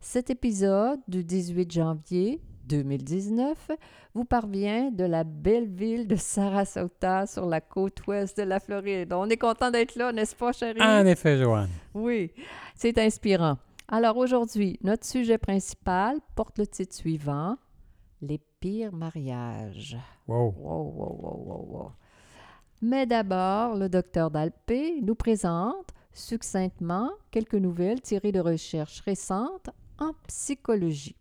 Cet épisode du 18 janvier 2019 vous parvient de la belle ville de Sarasota sur la côte ouest de la Floride. On est content d'être là, n'est-ce pas, chérie? En effet, Joanne. Oui, c'est inspirant. Alors aujourd'hui, notre sujet principal porte le titre suivant Les pires mariages. Wow. Wow, wow, wow, wow, wow. Mais d'abord, le docteur Dalpé nous présente succinctement quelques nouvelles tirées de recherches récentes en psychologie.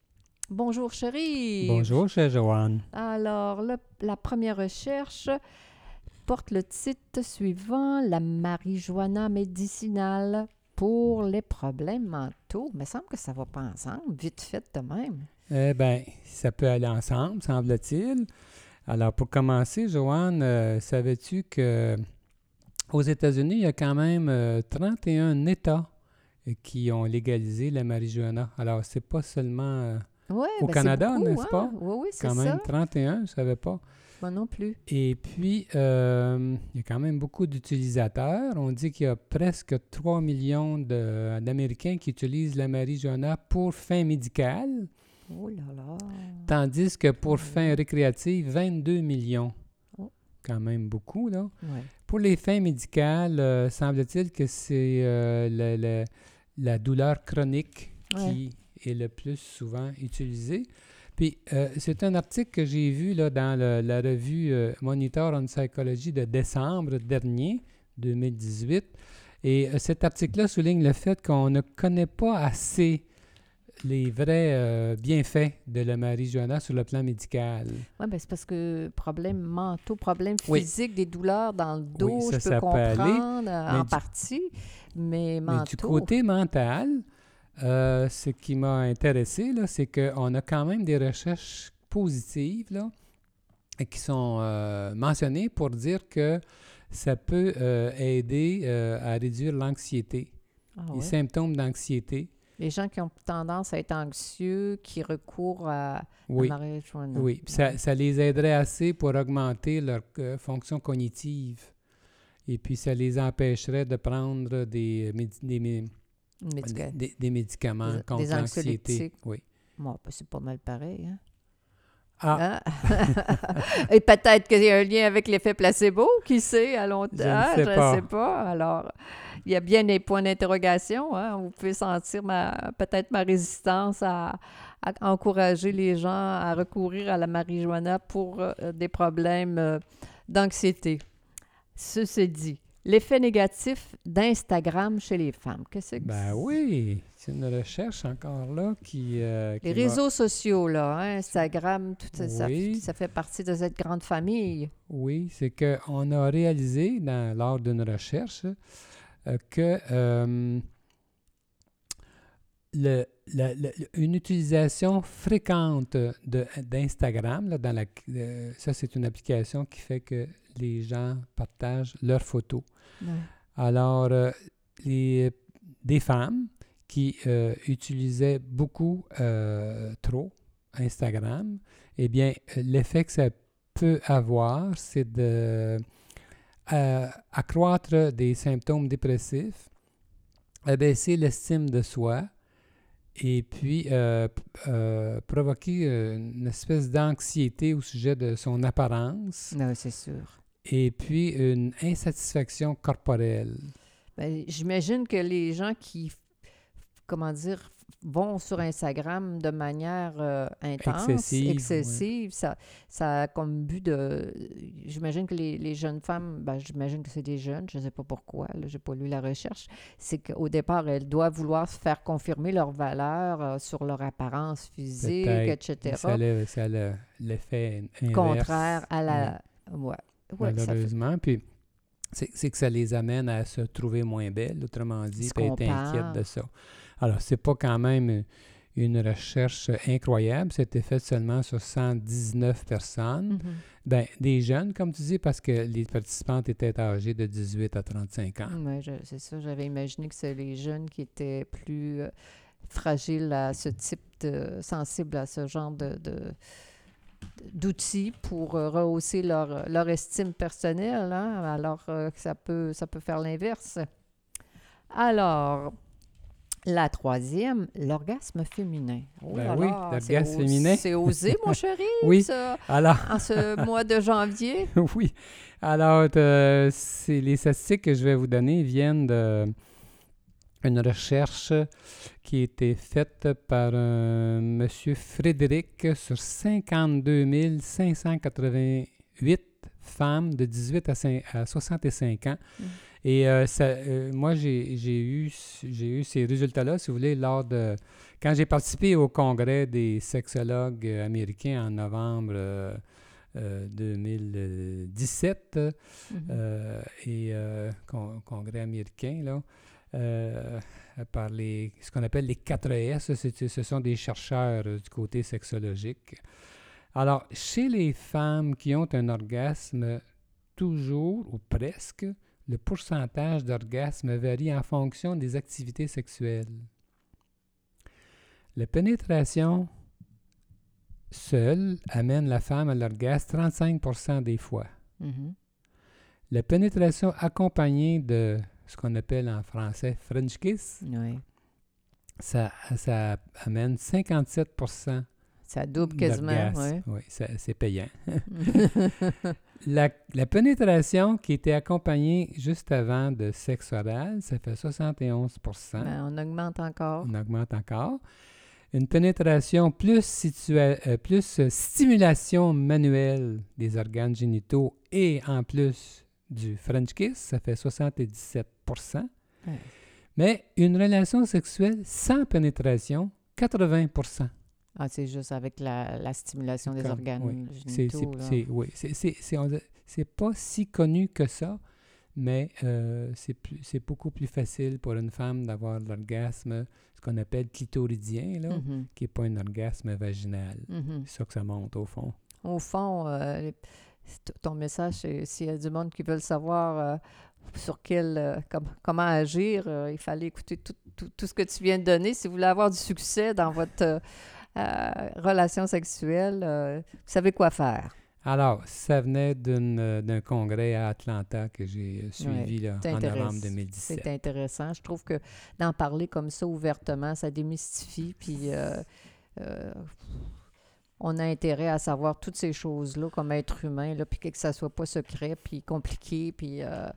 Bonjour chérie. Bonjour, chère Joanne. Alors, le- la première recherche porte le titre suivant La marijuana médicinale pour les problèmes mentaux. Il me semble que ça va pas ensemble, vite fait de même. Eh bien, ça peut aller ensemble, semble-t-il. Alors, pour commencer, Joanne, euh, savais-tu que aux États-Unis, il y a quand même euh, 31 États euh, qui ont légalisé la marijuana. Alors, c'est pas seulement euh, Ouais, Au ben, Canada, n'est-ce hein? pas? Oui, oui, c'est quand ça. même 31, je ne savais pas. Moi non plus. Et puis, euh, il y a quand même beaucoup d'utilisateurs. On dit qu'il y a presque 3 millions d'Américains qui utilisent la marijuana pour fin médicale, Oh là là. tandis que pour Ouais. fin récréative, 22 millions. Oh. Quand même beaucoup, là. Ouais. Pour les fins médicales, euh, semble-t-il que c'est euh, la- la douleur chronique qui est le plus souvent utilisée. Puis, euh, c'est un article que j'ai vu là, dans le- la revue euh, Monitor on Psychology de décembre dernier, 2018. Et euh, cet article-là souligne le fait qu'on ne connaît pas assez les vrais bienfaits de la marijuana sur le plan médical. Oui, ben c'est parce que problèmes mentaux, problèmes Oui. physiques, des douleurs dans le dos, Oui, ça, je peux ça peut aller, comprendre en partie, mais mentaux. Mais du côté mental, euh, ce qui m'a intéressé, c'est qu'on a quand même des recherches positives là, qui sont euh, mentionnées pour dire que ça peut euh, aider à réduire l'anxiété, Ah les symptômes d'anxiété. Les gens qui ont tendance à être anxieux, qui recourent à Oui, la marijuana. oui. Ça, ça les aiderait assez pour augmenter leur fonction cognitive. Et puis, ça les empêcherait de prendre des, médi- des, mé- des- des médicaments Des- contre l'anxiété. Oui. Bon, ben, c'est pas mal pareil. Hein? Ah, Hein? Et peut-être qu'il y a un lien avec l'effet placebo, qui sait, à long Je ne terme. sais je pas. sais pas. Alors, il y a bien des points d'interrogation. Hein? Vous pouvez sentir ma, peut-être ma résistance à, à encourager les gens à recourir à la marijuana pour euh, des problèmes euh, d'anxiété. Ceci dit, l'effet négatif d'Instagram chez les femmes, qu'est-ce que Ben oui, c'est une recherche encore là qui. euh, Les va- réseaux sociaux, là, hein, Instagram, tout ça, ça, Oui. ça fait partie de cette grande famille. Oui, c'est qu'on a réalisé dans, lors d'une recherche euh, que euh, le- la- la- une utilisation fréquente d'Instagram, dans la, euh, ça c'est une application qui fait que les gens partagent leurs photos. Alors, euh, les, des femmes qui euh, utilisaient beaucoup euh, trop Instagram, eh bien, l'effet que ça peut avoir, c'est de accroître des symptômes dépressifs, abaisser l'estime de soi et puis euh, euh, provoquer une espèce d'anxiété au sujet de son apparence Non, c'est sûr. Et puis une insatisfaction corporelle. Ben, J'imagine que les gens qui, comment dire, vont sur Instagram de manière euh, intense, Excessive, excessive, ça, ça a comme but de... J'imagine que les, les jeunes femmes, ben, j'imagine que c'est des jeunes, je ne sais pas pourquoi, je n'ai pas lu la recherche, c'est qu'au départ, elles doivent vouloir se faire confirmer leur valeur euh, sur leur apparence physique, etc. Ça le- l'effet inverse. contraire à la... Ouais. Ouais, fait- malheureusement. Puis c'est que ça les amène à se trouver moins belles, autrement dit, puis être inquiètes comparent. de ça. Alors, c'est pas quand même une recherche incroyable. C'était fait seulement sur 119 personnes. Mhm. Ben, des jeunes, comme tu dis, parce que les participantes étaient âgées de 18 à 35 ans. Oui, c'est ça. J'avais imaginé que c'est les jeunes qui étaient plus euh, fragiles à ce type de. sensibles à ce genre de. de- d'outils pour euh, rehausser leur, leur estime personnelle, hein, alors euh, que ça peut, ça peut faire l'inverse. Alors, la troisième, l'orgasme féminin. Oh Ben oui, l'orgasme féminin. C'est osé, mon chéri, Oui. ça, Alors, en ce mois de janvier? oui. Alors, euh, c'est les statistiques que je vais vous donner viennent de une recherche qui a été faite par un monsieur Frédéric sur 52 588 femmes de 18 à, cin- à 65 ans. Mm. Et euh, ça, euh, moi, j'ai eu, ces résultats-là, si vous voulez, lors de... Quand j'ai participé au congrès des sexologues euh, américains en novembre euh, euh, 2017, Mhm. euh, et euh, con- congrès américain, là, euh, par les, ce qu'on appelle les 4 S, c'est- ce sont des chercheurs euh, du côté sexologique. Alors, chez les femmes qui ont un orgasme, toujours ou presque, le pourcentage d'orgasme varie en fonction des activités sexuelles. La pénétration seule amène la femme à l'orgasme 35% des fois. Mhm. La pénétration accompagnée de ce qu'on appelle en français French kiss, Oui. ça, ça amène 57 Ça double quasiment, oui. Oui, ça- c'est payant. La, la pénétration qui était accompagnée juste avant de sexe oral, ça fait 71% Ben, on augmente encore. On augmente encore. Une pénétration plus, euh, plus stimulation manuelle des organes génitaux et en plus du French kiss, ça fait 77 Ouais. Mais une relation sexuelle sans pénétration, 80% Ah, c'est juste avec la, la stimulation des Comme- organes oui. Génitaux. c'est, oui, c'est, pas si connu que ça, mais euh, c'est, beaucoup plus facile pour une femme d'avoir l'orgasme, ce qu'on appelle clitoridien, là, Mhm, qui n'est pas un orgasme vaginal. mhm. C'est ça que ça monte au fond. Au fond, euh, ton message, c'est s'il y a du monde qui veut le savoir euh, sur quel, euh, com- comment agir, euh, il fallait écouter tout, tout- tout ce que tu viens de donner. Si vous voulez avoir du succès dans votre relation sexuelle, vous savez quoi faire. Alors, ça venait d'un congrès à Atlanta que j'ai suivi là, c'est en novembre 2017. C'est intéressant. Je trouve que d'en parler comme ça ouvertement, ça démystifie. Puis euh, euh, on a intérêt à savoir toutes ces choses-là comme être humain, là, puis que ça soit pas secret, puis compliqué, puis euh,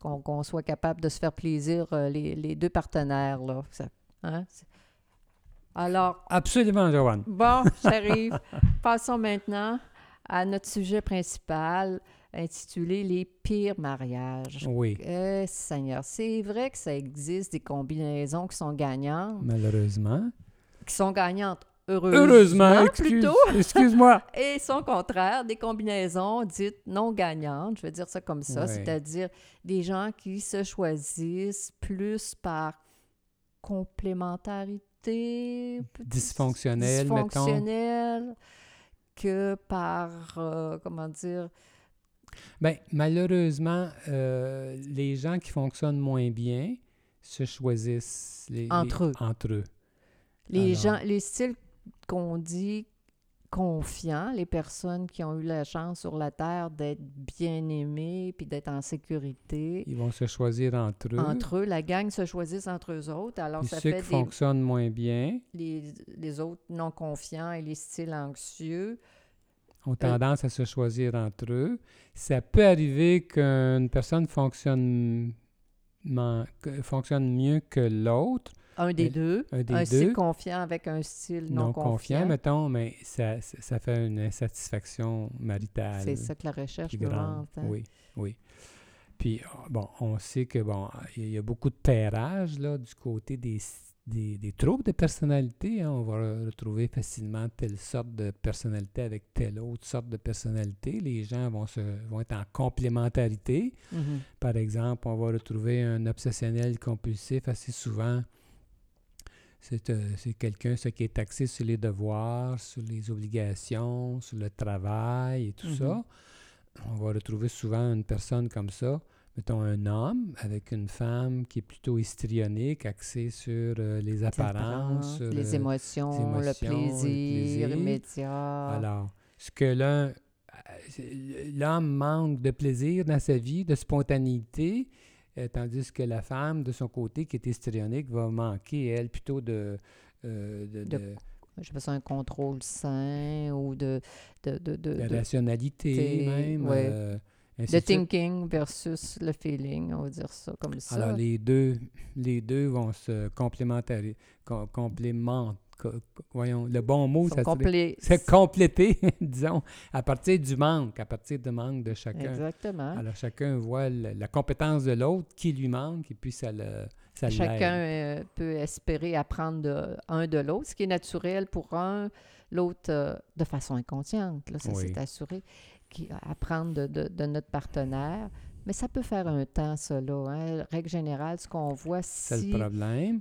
qu'on soit capable de se faire plaisir euh, les, les deux partenaires. Là. Ça- hein? Alors, Absolument, Joanne. Bon, j'arrive. Passons maintenant à notre sujet principal intitulé Les pires mariages. Oui, Eh, Seigneur, c'est vrai que ça existe des combinaisons qui sont gagnantes, malheureusement. qui sont gagnantes heureusement, Heureusement, excuse, plutôt, excuse-moi. et son contraire, des combinaisons dites non gagnantes, je vais dire ça comme ça, Ouais. c'est-à-dire des gens qui se choisissent plus par complémentarité, peut- Dysfonctionnel, mettons. que par, euh, comment dire, Bien, malheureusement, euh, les gens qui fonctionnent moins bien se choisissent les, les- Entre eux. entre eux. les Alors. gens, les styles qu'on dit confiants, les personnes qui ont eu la chance sur la Terre d'être bien aimées puis d'être en sécurité. Ils vont se choisir entre eux. Entre eux, la gang se choisissent entre eux autres. Alors, Puis ça ceux fait qui des, fonctionnent moins bien les, les autres non confiants et les styles anxieux. ont tendance à se choisir entre eux. Ça peut arriver qu'une personne fonctionne, man- fonctionne mieux que l'autre, Un des Mais deux. un des un deux, style confiant avec un style non, non confiant, confiant. mettons, mais ça, ça fait une insatisfaction maritale. C'est ça que la recherche montre. hein. Oui, oui. Puis, ah, bon, on sait que, bon, il y a beaucoup de pairage, là, du côté des, des, des troubles de personnalité. hein. On va re- retrouver facilement telle sorte de personnalité avec telle autre sorte de personnalité. Les gens vont, se, vont être en complémentarité. Mhm. Par exemple, on va retrouver un obsessionnel compulsif assez souvent c'est quelqu'un ce qui est axé sur les devoirs, sur les obligations, sur le travail et tout ça. Mm-hmm. On va retrouver souvent une personne comme ça mettons, un homme avec une femme qui est plutôt histrionique, axée sur euh, les apparences, sur les, émotions, le, plaisir, immédiat. Alors, ce que l'un, euh, l'homme manque de plaisir dans sa vie, de spontanéité, euh, tandis que la femme, de son côté, qui est histrionique, va manquer, elle, plutôt de... de, de, je sais pas, un contrôle sain ou de... De, de, de, rationalité, même. Le thinking versus le feeling, on va dire ça comme ça. Alors, les deux, les deux vont se complémenter, complémentent. Voyons, le bon mot, ça serait c'est compléter, disons, à partir du manque, à partir du manque de chacun. Exactement. Alors, chacun voit la, compétence de l'autre qui lui manque et puis ça le. Ça chacun euh, peut espérer apprendre de, un de l'autre, ce qui est naturel pour un, l'autre euh, de façon inconsciente. Là, ça s'est assuré apprendre de, de, de, notre partenaire. Mais ça peut faire un temps, là. Hein. Règle générale, ce qu'on voit si... C'est le problème.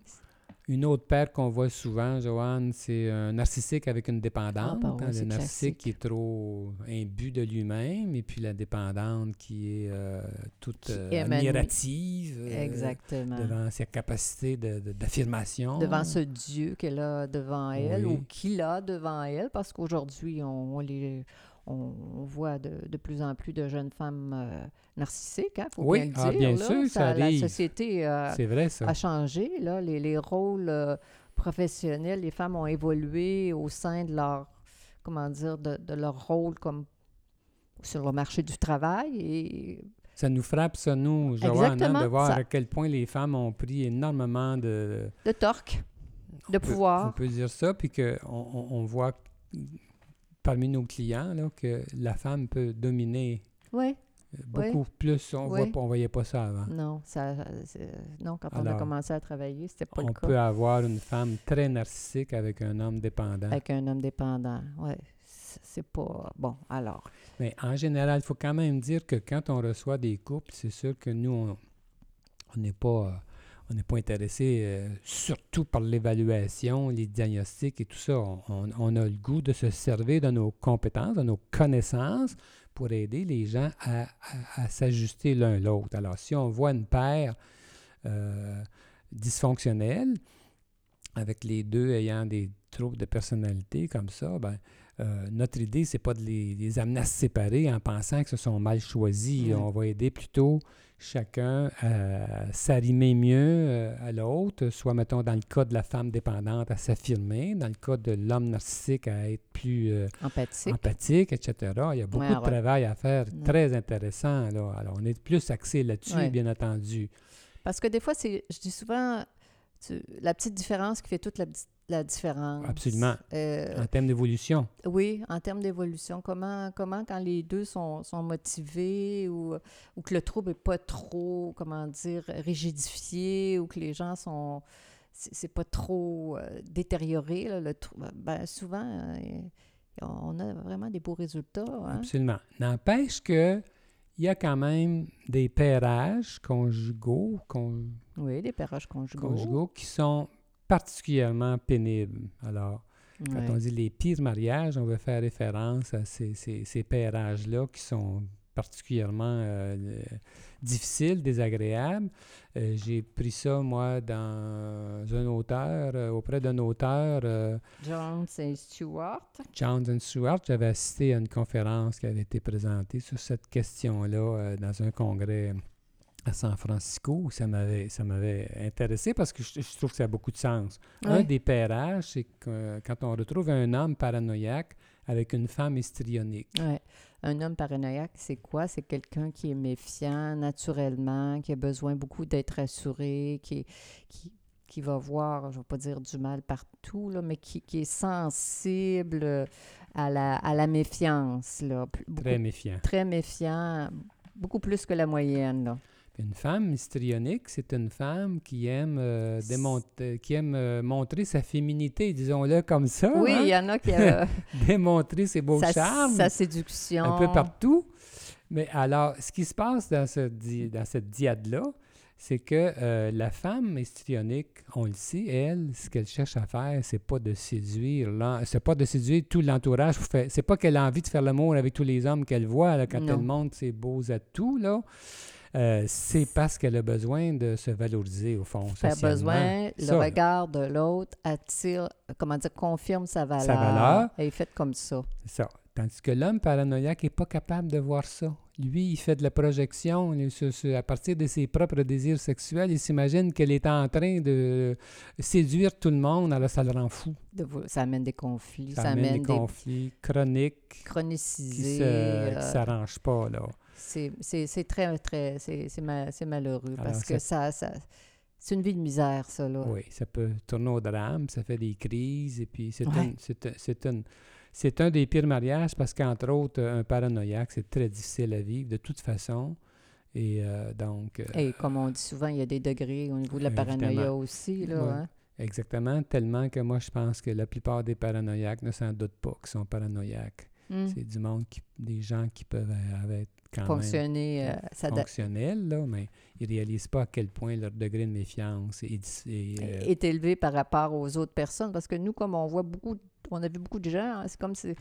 Une autre paire qu'on voit souvent, Joanne, c'est un narcissique avec une dépendante. Ah, hein, le narcissique qui est trop imbu de lui-même et puis la dépendante qui est euh, toute euh, admirative euh, Exactement. devant sa capacité d'affirmation. devant ce Dieu qu'elle a devant elle ou qu'il a devant elle, parce qu'aujourd'hui, on, on, les on, voit de, plus en plus de jeunes femmes euh, narcissiques, il hein, faut bien le ah, dire. sûr, ça, La société euh, vrai, a changé, là, les, rôles euh, professionnels, les femmes ont évolué au sein de leur, comment dire, de, leur rôle comme sur le marché du travail et ça nous frappe, ça, nous, Joanne, hein, de voir à quel point les femmes ont pris énormément de... De torque, de pouvoir. on peut dire ça, puis qu'on on, on voit parmi nos clients là, que la femme peut dominer oui. Euh, beaucoup plus. On ne voyait pas ça avant. Non, ça, non quand on a commencé à travailler, c'était pas le cas. On peut avoir une femme très narcissique avec un homme dépendant. Avec un homme dépendant, oui. C'est pas... Bon, alors... Mais en général, il faut quand même dire que quand on reçoit des couples, c'est sûr que nous, on n'est pas on n'est pas intéressé euh, surtout par l'évaluation, les diagnostics et tout ça. On, a le goût de se servir de nos compétences, de nos connaissances pour aider les gens à, s'ajuster l'un l'autre. Alors, si on voit une paire euh, dysfonctionnelle, avec les deux ayant des troubles de personnalité comme ça, ben, euh, notre idée, c'est pas de les, amener à se séparer en pensant que ce sont mal choisis. On va aider plutôt chacun à s'arrimer mieux euh, à l'autre, soit, mettons, dans le cas de la femme dépendante, à s'affirmer, dans le cas de l'homme narcissique, à être plus euh, empathique. etc. Il y a beaucoup de travail à faire, très intéressant. Là. Alors, on est plus axé là-dessus, bien entendu. Parce que des fois, c'est, je dis souvent, la petite différence qui fait toute la petite la différence. Absolument. Euh, en termes d'évolution. Oui, en termes d'évolution. Comment, comment, quand les deux sont, sont motivés ou, ou, que le trouble n'est pas trop, comment dire, rigidifié ou que les gens sont. C'est pas trop euh, détérioré, là, le trouble. Ben, souvent, euh, on a vraiment des beaux résultats. Hein? Absolument. N'empêche que il y a quand même des pairages conjugaux. oui, des pairages conjugaux. Conjugaux qui sont particulièrement pénible. Alors, quand on dit les pires mariages, on veut faire référence à ces, ces, ces là qui sont particulièrement euh, difficiles, désagréables. Euh, j'ai pris ça, moi, dans un auteur, euh, auprès d'un auteur. Jones et Stewart. Jones et Stewart. J'avais assisté à une conférence qui avait été présentée sur cette question-là dans un congrès à San Francisco ça m'avait ça m'avait intéressé parce que je, trouve que ça a beaucoup de sens. Un des pairages, c'est que quand on retrouve un homme paranoïaque avec une femme histrionique. Ouais. Un homme paranoïaque, c'est quoi? C'est quelqu'un qui est méfiant naturellement, qui a besoin beaucoup d'être assuré, qui, qui, qui va voir, je ne vais pas dire du mal partout, là, mais qui, qui est sensible à la, à la méfiance. Là. très méfiant. Très méfiant, beaucoup plus que la moyenne. Là. Une femme histrionique, c'est une femme qui aime, euh, démontrer, qui aime euh, montrer sa féminité, disons-le comme ça. Oui, il y en a qui aiment démontrer ses beaux charmes. Sa séduction. Un peu partout. Mais alors, ce qui se passe dans, ce, dans cette diade-là, c'est que euh, la femme histrionique, on le sait, elle, ce qu'elle cherche à faire, c'est pas de séduire, c'est pas de séduire tout l'entourage. C'est pas qu'elle a envie de faire l'amour avec tous les hommes qu'elle voit là, quand elle montre ses beaux atouts, là. Euh, c'est parce qu'elle a besoin de se valoriser, au fond. Elle a besoin, le regard de l'autre attire, comment dire, confirme sa valeur. Sa valeur. Elle est faite comme ça. C'est ça. Tandis que l'homme paranoïaque n'est pas capable de voir ça. Lui, il fait de la projection à partir de ses propres désirs sexuels. Il s'imagine qu'elle est en train de séduire tout le monde, alors ça le rend fou. ça amène des conflits. Ça, amène, des, conflits chroniques. Chronicisés. Qui ne euh, s'arrangent pas, là. C'est très, très, c'est malheureux parce que ça, ça c'est une vie de misère, ça, là. Oui, ça peut tourner au drame, ça fait des crises, et puis c'est une c'est un des pires mariages parce qu'entre autres, un paranoïaque, c'est très difficile à vivre de toute façon. Et euh, donc. Euh, et comme on dit souvent, il y a des degrés au niveau de la paranoïa aussi. Là, hein? Exactement, tellement que moi, je pense que la plupart des paranoïaques ne s'en doutent pas qu'ils sont paranoïaques. Hmm. C'est du monde, qui, des gens qui peuvent être quand Fonctionner, même euh, fonctionnels, là, mais ils ne réalisent pas à quel point leur degré de méfiance est, est élevé par rapport aux autres personnes. Parce que nous, comme on voit beaucoup on a vu beaucoup de gens, hein, c'est comme si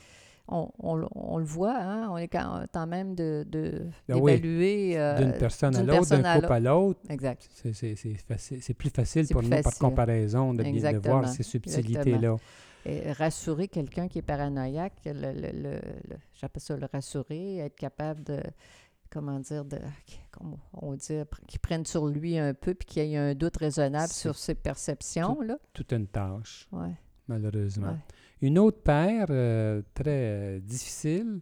on, on, le voit, hein, on est quand, même de, de ben d'évaluer euh, d'une personne à l'autre, d'un couple à l'autre. Exact. C'est plus facile pour nous par comparaison de, de voir ces subtilités-là. Rassurer quelqu'un qui est paranoïaque, le, le, j'appelle ça le rassurer, être capable de, comment dire, de, comment on dit, qu'il prenne sur lui un peu, puis qu'il y ait un doute raisonnable sur ses perceptions. Tout, là. Toute une tâche, ouais. malheureusement. Une autre paire euh, très euh, difficile,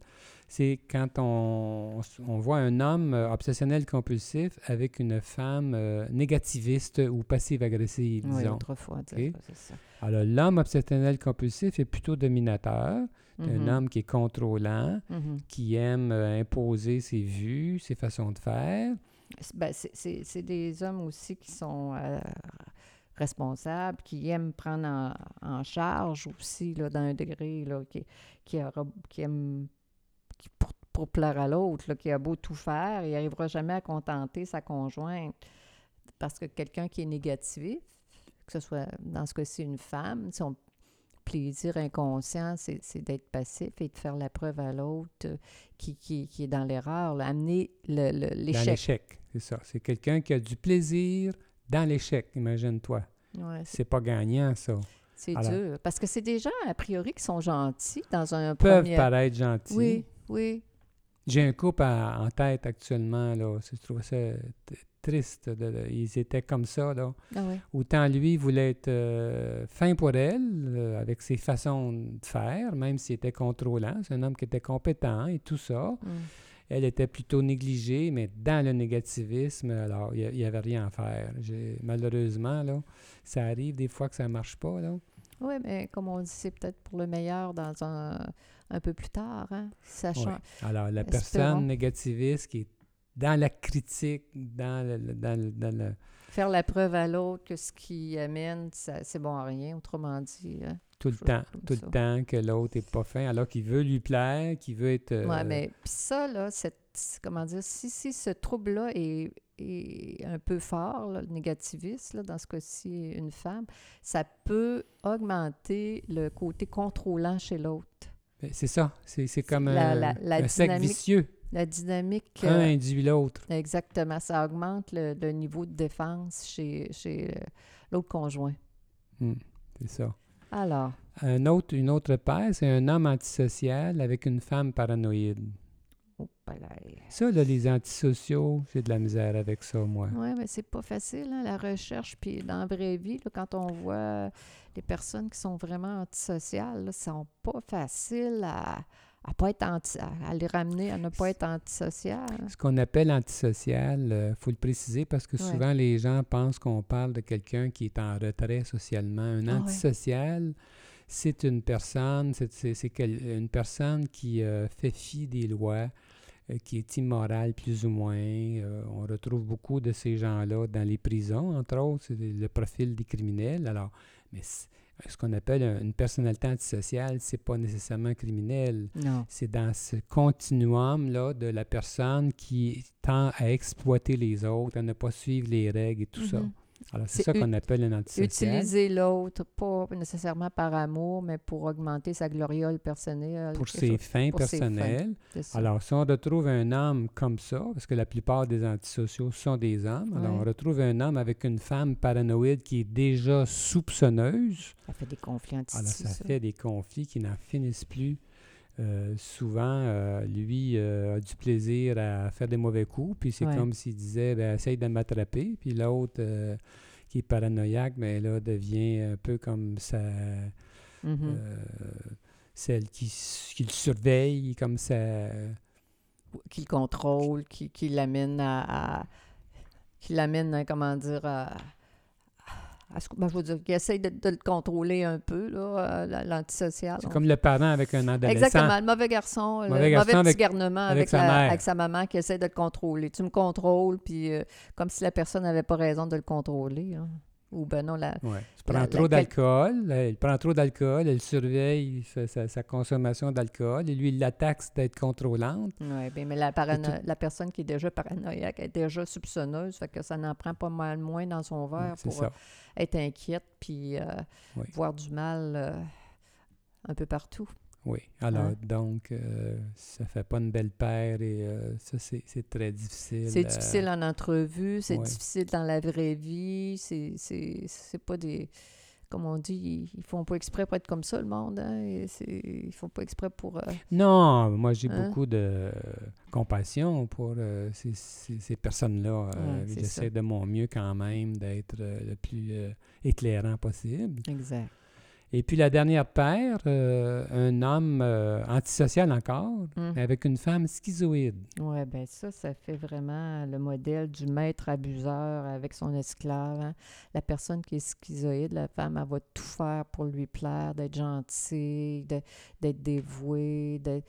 c'est quand on, on, voit un homme euh, obsessionnel compulsif avec une femme négativiste ou passive-agressive, disons. Oui, autrefois, c'est ça. Alors, l'homme obsessionnel compulsif est plutôt dominateur. Un mm-hmm. homme qui est contrôlant, mm-hmm. qui aime imposer ses vues, ses façons de faire. Ben, c'est des hommes aussi qui sont responsable, qui aime prendre en, charge aussi, là, dans un degré, là, qui, qui, qui aime qui pour, plaire à l'autre, qui a beau tout faire, il n'arrivera jamais à contenter sa conjointe. Parce que quelqu'un qui est négatif, que ce soit dans ce cas-ci une femme, son plaisir inconscient, c'est d'être passif et de faire la preuve à l'autre euh, qui, qui, qui, est dans l'erreur, amener l'échec. Dans l'échec, c'est ça. C'est quelqu'un qui a du plaisir dans l'échec, imagine-toi. Ouais, c'est pas gagnant, ça. C'est dur. Parce que c'est des gens, a priori, qui sont gentils dans un Peuvent paraître gentils. Oui, oui. J'ai un couple en tête actuellement, là. Je trouve ça triste. ils étaient comme ça, là. Ah Autant lui voulait être euh, fin pour elle, euh, avec ses façons de faire, même s'il était contrôlant. C'est un homme qui était compétent et tout ça. Mm elle était plutôt négligée, mais dans le négativisme, alors il n'y avait rien à faire. Malheureusement, là, ça arrive des fois que ça ne marche pas. Là. Oui, mais comme on dit, c'est peut-être pour le meilleur dans un, un peu plus tard. Hein? Alors, la personne négativiste qui est dans la critique, dans le, dans le, Faire la preuve à l'autre que ce qui amène, c'est bon à rien, autrement dit. Hein? Tout le temps, tout le temps que l'autre n'est pas fin, alors qu'il veut lui plaire, qu'il veut être... Oui, euh, mais puis ça, là, comment dire, si, si ce trouble-là est, est, un peu fort, le négativiste, là, dans ce cas-ci, une femme, ça peut augmenter le côté contrôlant chez l'autre. Ben, c'est ça, c'est comme un, la, vicieux. La dynamique... Un euh, induit l'autre. Exactement, ça augmente le, niveau de défense chez, chez euh, l'autre conjoint. Hmm, c'est ça. Alors. Un autre, une autre paire, c'est un homme antisocial avec une femme paranoïde. Ça, là, les antisociaux, j'ai de la misère avec ça, moi. Oui, mais c'est pas facile, hein, la recherche. Puis dans la vraie vie, quand on voit les personnes qui sont vraiment antisociales, là, sont pas faciles à, à pas être anti, à les ramener à ne pas être antisocial. Ce qu'on appelle antisocial, il euh, faut le préciser parce que souvent les gens pensent qu'on parle de quelqu'un qui est en retrait socialement. Un ah antisocial, c'est une personne, c'est une personne qui euh, fait fi des lois, euh, qui est immorale plus ou moins. on retrouve beaucoup de ces gens-là dans les prisons, entre autres, c'est le profil des criminels. Alors, mais ce qu'on appelle une personnalité antisociale, c'est pas nécessairement criminel. Non. C'est dans ce continuum-là de la personne qui tend à exploiter les autres, à ne pas suivre les règles et tout ça. Mhm. Alors, c'est C'est ça qu'on appelle un antisocial. Utiliser l'autre, pas nécessairement par amour, mais pour augmenter sa gloriole personnelle. Pour ses chose. fins pour ses fins. personnelles. Alors, si on retrouve un homme comme ça, parce que la plupart des antisociaux sont des hommes, alors on retrouve un homme avec une femme paranoïde qui est déjà soupçonneuse, ça fait des conflits alors anti ça fait des conflits qui n'en finissent plus. Euh, souvent, euh, lui euh, a du plaisir à faire des mauvais coups, puis c'est Ouais. comme s'il disait ben, essaye de m'attraper, puis l'autre qui est paranoïaque, mais là devient un peu comme ça. Mhm. euh, celle qui, le surveille, comme ça. qui le contrôle, qui, qui l'amène à, à- qui l'amène, à, comment dire, à, à ce- ben, je veux dire, qui essaye de, de le contrôler un peu, là, euh, la- l'antisocial. C'est comme le parent avec un adolescent. Exactement, le mauvais garçon, le Mauvais mauvais, garçon petit avec- garnement avec avec, sa la- mère. avec sa maman qui essaie de le contrôler. Tu me contrôles, puis euh, comme si la personne n'avait pas raison de le contrôler. hein. Ou ben non, la, Ouais. Prends la- trop d'alcool, elle prend trop d'alcool, elle surveille sa, sa- sa consommation d'alcool et lui, il la taxe d'être contrôlante. Ouais, ben, mais la, parano- tout. la personne qui est déjà paranoïaque est déjà soupçonneuse, fait que ça n'en prend pas mal moins dans son verre pour euh, être inquiète puis euh, Oui. voir du mal euh, un peu partout. Oui. Alors, Hein? donc, euh, ça fait pas une belle paire et euh, ça, c'est très difficile. C'est euh, difficile en entrevue, c'est ouais. difficile dans la vraie vie, c'est pas des... Comme on dit, ils font pas exprès pour être comme ça, le monde. Hein? et Ils font pas exprès pour... euh, Non, moi, j'ai Hein? beaucoup de compassion pour euh, ces, ces- ces personnes-là. Euh, Ouais, J'essaie de mon mieux quand même d'être le plus éclairant possible. Exact. Et puis la dernière paire, euh, un homme euh, antisocial encore, Mm. mais avec une femme schizoïde. Oui, ben ça, ça fait vraiment le modèle du maître abuseur avec son esclave. hein. La personne qui est schizoïde, la femme, elle va tout faire pour lui plaire, d'être gentille, d'être dévouée, d'être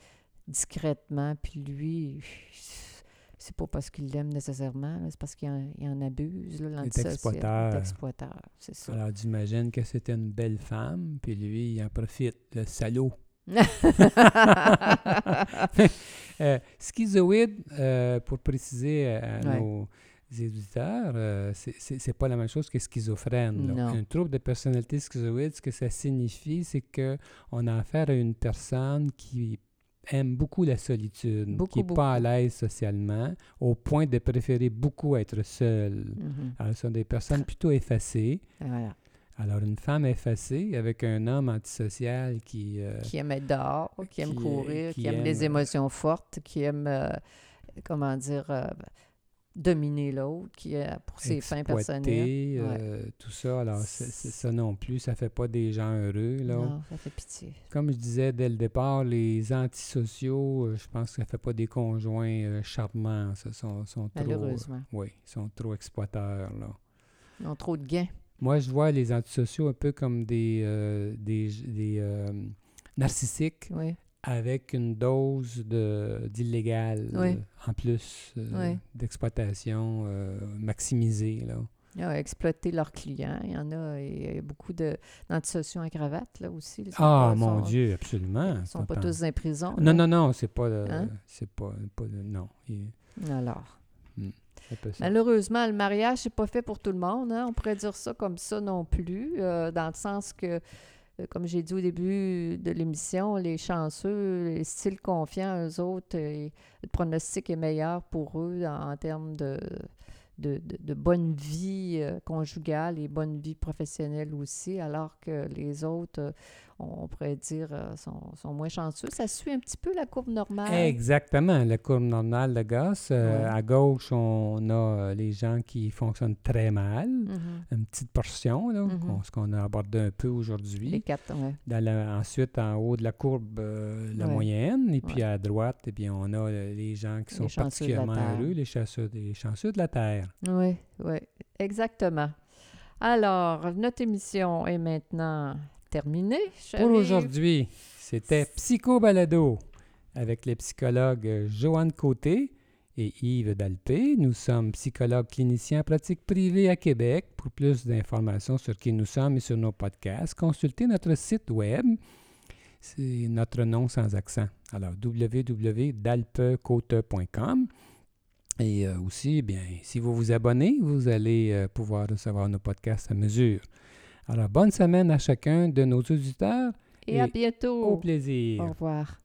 discrètement. Puis lui, c'est pas parce qu'il l'aime nécessairement, c'est parce qu'il en, en abuse, là, l'antisocial. exploiteur. Il est exploiteur, c'est ça. Alors j'imagine que c'était une belle femme, puis lui, il en profite, le salaud. Euh, schizoïde, euh, pour préciser à, Ouais. nos auditeurs, euh, c'est- pas la même chose que schizophrène. Un trouble de personnalité schizoïde, ce que ça signifie, c'est que on a affaire à une personne qui aime beaucoup la solitude, qui n'est pas à l'aise socialement, au point de préférer beaucoup être seule. Mhm. Alors, ce sont des personnes plutôt effacées. Voilà. Alors, une femme effacée avec un homme antisocial qui... euh, qui aime être dehors, qui aime Qui, euh, courir, qui qui, aime, aime, les émotions fortes, qui aime, euh, comment dire, euh, dominer l'autre, qui est pour ses fins personnelles. Ouais. euh, tout ça. Alors, ça non plus, ça fait pas des gens heureux. Là. Non, ça fait pitié. Comme je disais dès le départ, les antisociaux, euh, je pense que ça fait pas des conjoints euh, charmants. Ça, sont, sont trop, Malheureusement. oui, ils sont trop exploiteurs. Là. Ils ont trop de gains. Moi, je vois les antisociaux un peu comme des, euh, des, des narcissiques Oui. Avec une dose d'illégal euh, en plus euh, d'exploitation euh, maximisée. Là. Exploité leurs clients. Il y en a, il y a beaucoup d'antisociaux en cravate, là aussi. Ils Ah, pas- mon sont- Dieu, absolument. Ils sont pas tous en prison. Non, non, non, c'est pas... Hein? C'est pas, pas... Non, il- Alors. ça. Malheureusement, le mariage, c'est pas fait pour tout le monde. hein. On pourrait dire ça comme ça non plus, euh, dans le sens que, comme j'ai dit au début de l'émission, les chanceux, les styles confiants, eux autres, euh, le pronostic est meilleur pour eux en, termes de, de, de- bonne vie euh, conjugale et bonne vie professionnelle aussi, alors que les autres, euh, on pourrait dire, euh, sont, sont moins chanceux. Ça suit un petit peu la courbe normale. Exactement, la courbe normale de Goss. euh. À gauche, on a euh, les gens qui fonctionnent très mal. Mhm. Une petite portion, là, Mhm. qu'on- ce qu'on a abordé un peu aujourd'hui. Les quatre. Dans la- ensuite, en haut de la courbe, euh, la moyenne. Et puis à droite, eh bien, on a les gens qui sont particulièrement heureux, les chanceux, les chanceux de la Terre. Oui, oui, exactement. Alors, notre émission est maintenant terminée. Pour chérie. et Yves Dalpé. Nous sommes psychologues cliniciens en pratique privée à Québec. Pour plus d'informations sur qui nous sommes et sur nos podcasts, consultez notre site web. C'est notre nom sans accent. Alors, www.dalpecote.com. Et euh, aussi, bien, si vous vous abonnez, vous allez euh, pouvoir recevoir nos podcasts à mesure. Alors, bonne semaine à chacun de nos auditeurs. Et, à bientôt. Au plaisir. Au revoir.